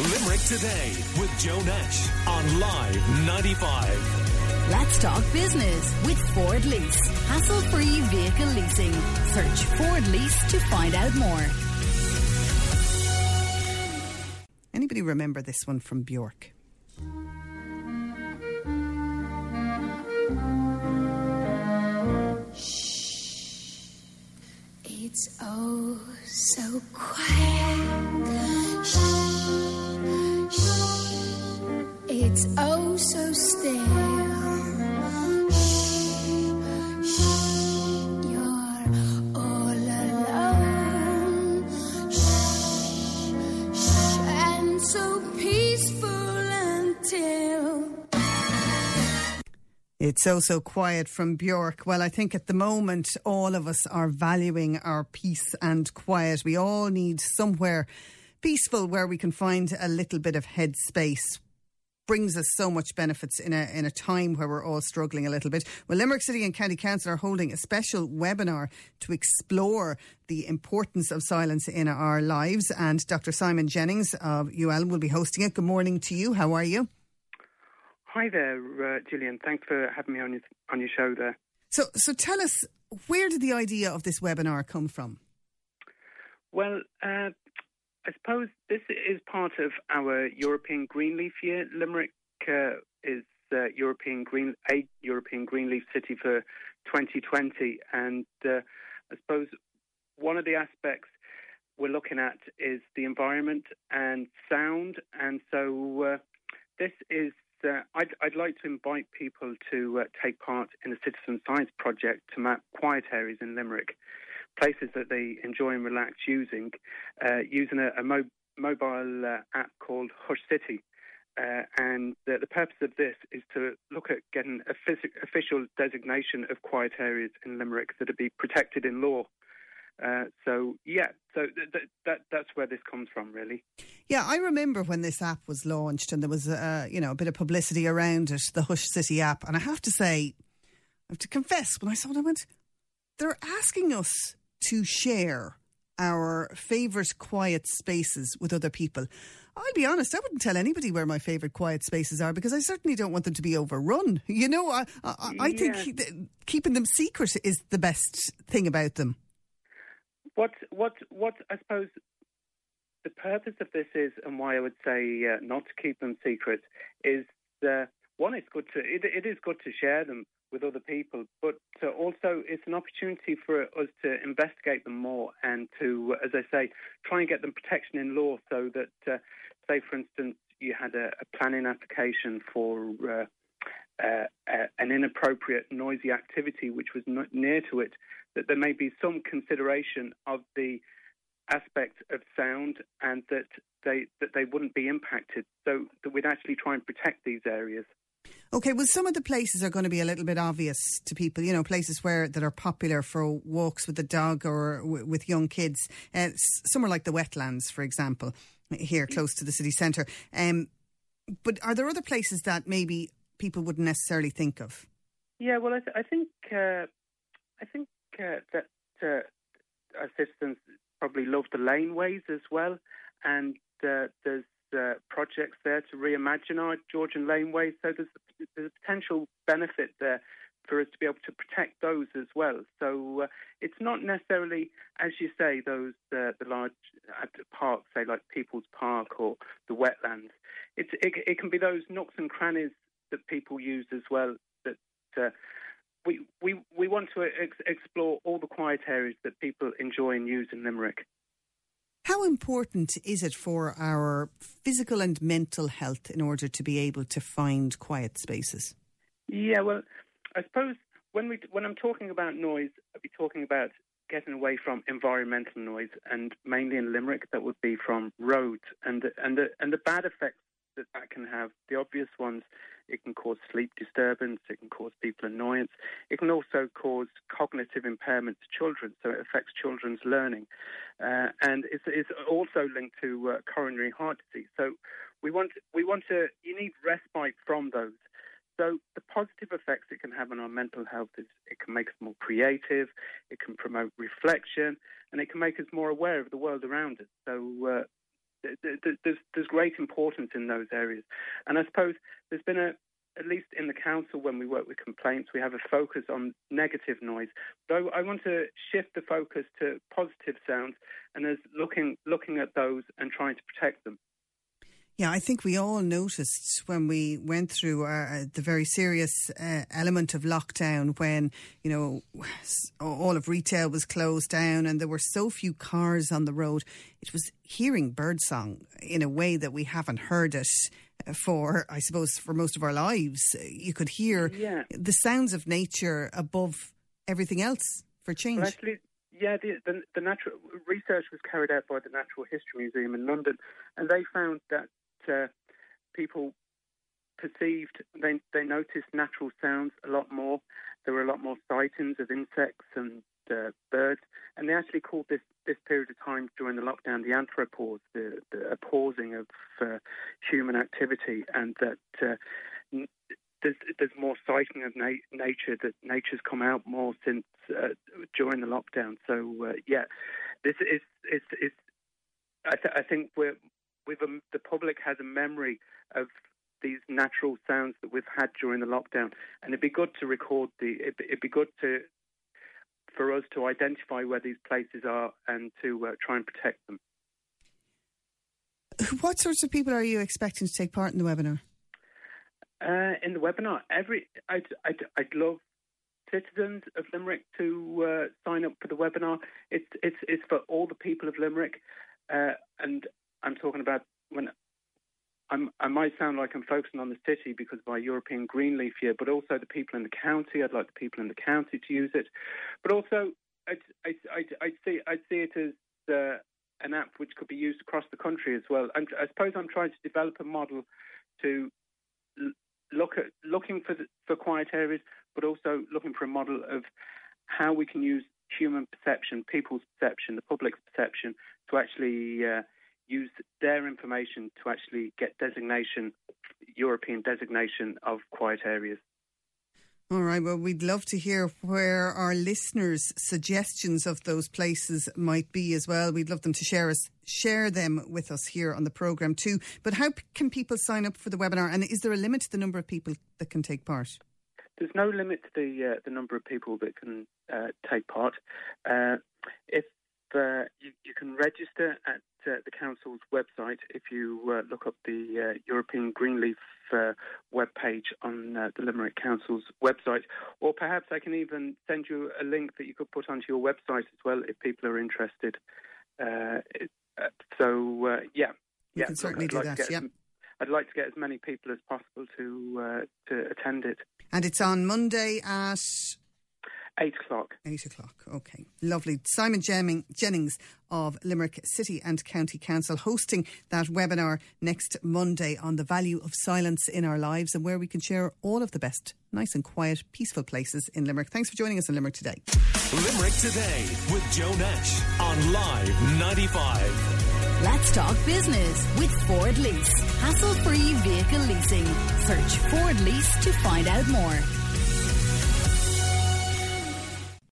Limerick Today with Joe Nash on Live 95. Let's talk business with Ford Lease. Hassle free vehicle leasing. Search Ford Lease to find out more. Anybody remember this one from Bjork? Shh. It's oh so quiet. It's oh so still. Shh, shh. You're all alone. Shh, shh. And so peaceful until. It's so, so quiet from Bjork. Well, I think at the moment, all of us are valuing our peace and quiet. We all need somewhere peaceful where we can find a little bit of headspace. Brings us so much benefits in a in a time where we're all struggling a little bit. Well, Limerick City and County Council are holding a special webinar to explore the importance of silence in our lives. And Dr. Simon Jennings of UL will be hosting it. Good morning to you. How are you? Hi there, uh, Gillian. Thanks for having me on your on your show there. So, so tell us, where did the idea of this webinar come from? Well, uh, I suppose this is part of our European Greenleaf Year. Limerick uh, is uh, European Green a European Greenleaf City for 2020, and uh, I suppose one of the aspects we're looking at is the environment and sound, and so uh, this is. Uh, I'd, I'd, like to invite people to uh, take part in a citizen science project to map quiet areas in Limerick, places that they enjoy and relax using, uh, using a, a mo- mobile uh, app called Hush City. Uh, and the, the, purpose of this is to look at getting a phys- official designation of quiet areas in Limerick that would be protected in law. Uh, so yeah, so th- th- that that's where this comes from, really. Yeah, I remember when this app was launched, and there was uh, you know a bit of publicity around it, the Hush City app, and I have to say, I have to confess, when I saw it, I went, they're asking us to share our favourite quiet spaces with other people. I'll be honest, I wouldn't tell anybody where my favourite quiet spaces are because I certainly don't want them to be overrun. You know, I, I, I yeah. think keeping them secret is the best thing about them. What what what I suppose the purpose of this is, and why I would say uh, not to keep them secret, is uh, one. It's good to it, it is good to share them with other people, but uh, also it's an opportunity for us to investigate them more and to, as I say, try and get them protection in law, so that, uh, say, for instance, you had a, a planning application for. Uh, uh, an inappropriate noisy activity which was near to it, that there may be some consideration of the aspect of sound and that they that they wouldn't be impacted. So that we'd actually try and protect these areas. Okay, well, some of the places are going to be a little bit obvious to people. You know, places where that are popular for walks with the dog or w- with young kids. Uh, somewhere like the wetlands, for example, here close to the city centre. Um, but are there other places that maybe people wouldn't necessarily think of? Yeah, well, I, th- I think uh, I think uh, that uh, our citizens probably love the laneways as well, and uh, there's uh, projects there to reimagine our Georgian laneways. So there's, there's a potential benefit there for us to be able to protect those as well. So uh, it's not necessarily, as you say, those uh, the large parks, say like People's Park or the wetlands. It's, it, it, can be those nooks and crannies that people use as well. That uh, we we we want to ex- explore all the quiet areas that people enjoy and use in Limerick. How important is it for our physical and mental health in order to be able to find quiet spaces? Yeah, well, I suppose when we when I'm talking about noise, I'd be talking about getting away from environmental noise, and mainly in Limerick, that would be from roads and and the and the bad effects that that can have. The obvious ones it can cause sleep disturbance, it can cause people annoyance, it can also cause cognitive impairment to children, so it affects children's learning. Uh, and it's, it's, also linked to uh, coronary heart disease. So we want, we want to, you need respite from those. So the positive effects it can have on our mental health is it can make us more creative, it can promote reflection, and it can make us more aware of the world around us. So uh, there's there's great importance in those areas, and I suppose there's been a at least in the council when we work with complaints, we have a focus on negative noise. Though I want to shift the focus to positive sounds and as looking looking at those and trying to protect them. Yeah, I think we all noticed when we went through uh, the very serious uh, element of lockdown when, you know, all of retail was closed down and there were so few cars on the road. It was hearing birdsong in a way that we haven't heard it uh, for, I suppose, for most of our lives. You could hear Yeah. the sounds of nature above everything else for change. Well, actually, yeah, the, the, the natural research was carried out by the Natural History Museum in London, and they found that uh, people perceived they they noticed natural sounds a lot more. There were a lot more sightings of insects and uh, birds, and they actually called this this period of time during the lockdown the anthropause, the, the a pausing of uh, human activity, and that. Uh, n- there's, there's more sighting of na- nature that nature's come out more since uh, during the lockdown. So uh, yeah, this is is is. I, th- I think we're we've um, the public has a memory of these natural sounds that we've had during the lockdown, and it'd be good to record the. It'd, be- it'd be good to for us to identify where these places are and to uh, try and protect them. What sorts of people are you expecting to take part in the webinar? Uh, in the webinar, every I'd, I'd, I'd love citizens of Limerick to uh, sign up for the webinar. It's it's it's for all the people of Limerick, uh, and I'm talking about when I'm, I might sound like I'm focusing on the city because of our European Green Leaf year, but also the people in the county. I'd like the people in the county to use it, but also I'd see I'd see it as uh, an app which could be used across the country as well. And I suppose I'm trying to develop a model to look at looking for the, for quiet areas, but also looking for a model of how we can use human perception, people's perception, the public's perception to actually uh, use their information to actually get designation, European designation of quiet areas. All right. Well, we'd love to hear where our listeners' suggestions of those places might be as well. We'd love them to share us share them with us here on the program too. But how p- can people sign up for the webinar? And is there a limit to the number of people that can take part? There's no limit to the uh, the number of people that can uh, take part. Uh, if uh, you, you can register at uh, the council's website if you uh, look up the uh, European Greenleaf uh, web page on uh, the Limerick Council's website, or perhaps I can even send you a link that you could put onto your website as well if people are interested. Uh, it- so uh, yeah, you yeah, can certainly I'd do like that, Yeah. I'd like to get as many people as possible to uh, to attend it. And it's on Monday at Eight o'clock. Eight o'clock. Okay. Lovely. Simon Jemming, Jennings of Limerick City and County Council hosting that webinar next Monday on the value of silence in our lives and where we can share all of the best, nice and quiet, peaceful places in Limerick. Thanks for joining us in Limerick today. Limerick Today with Joe Nash on Live 95. Let's talk business with Ford Lease. Hassle free vehicle leasing. Search Ford Lease to find out more.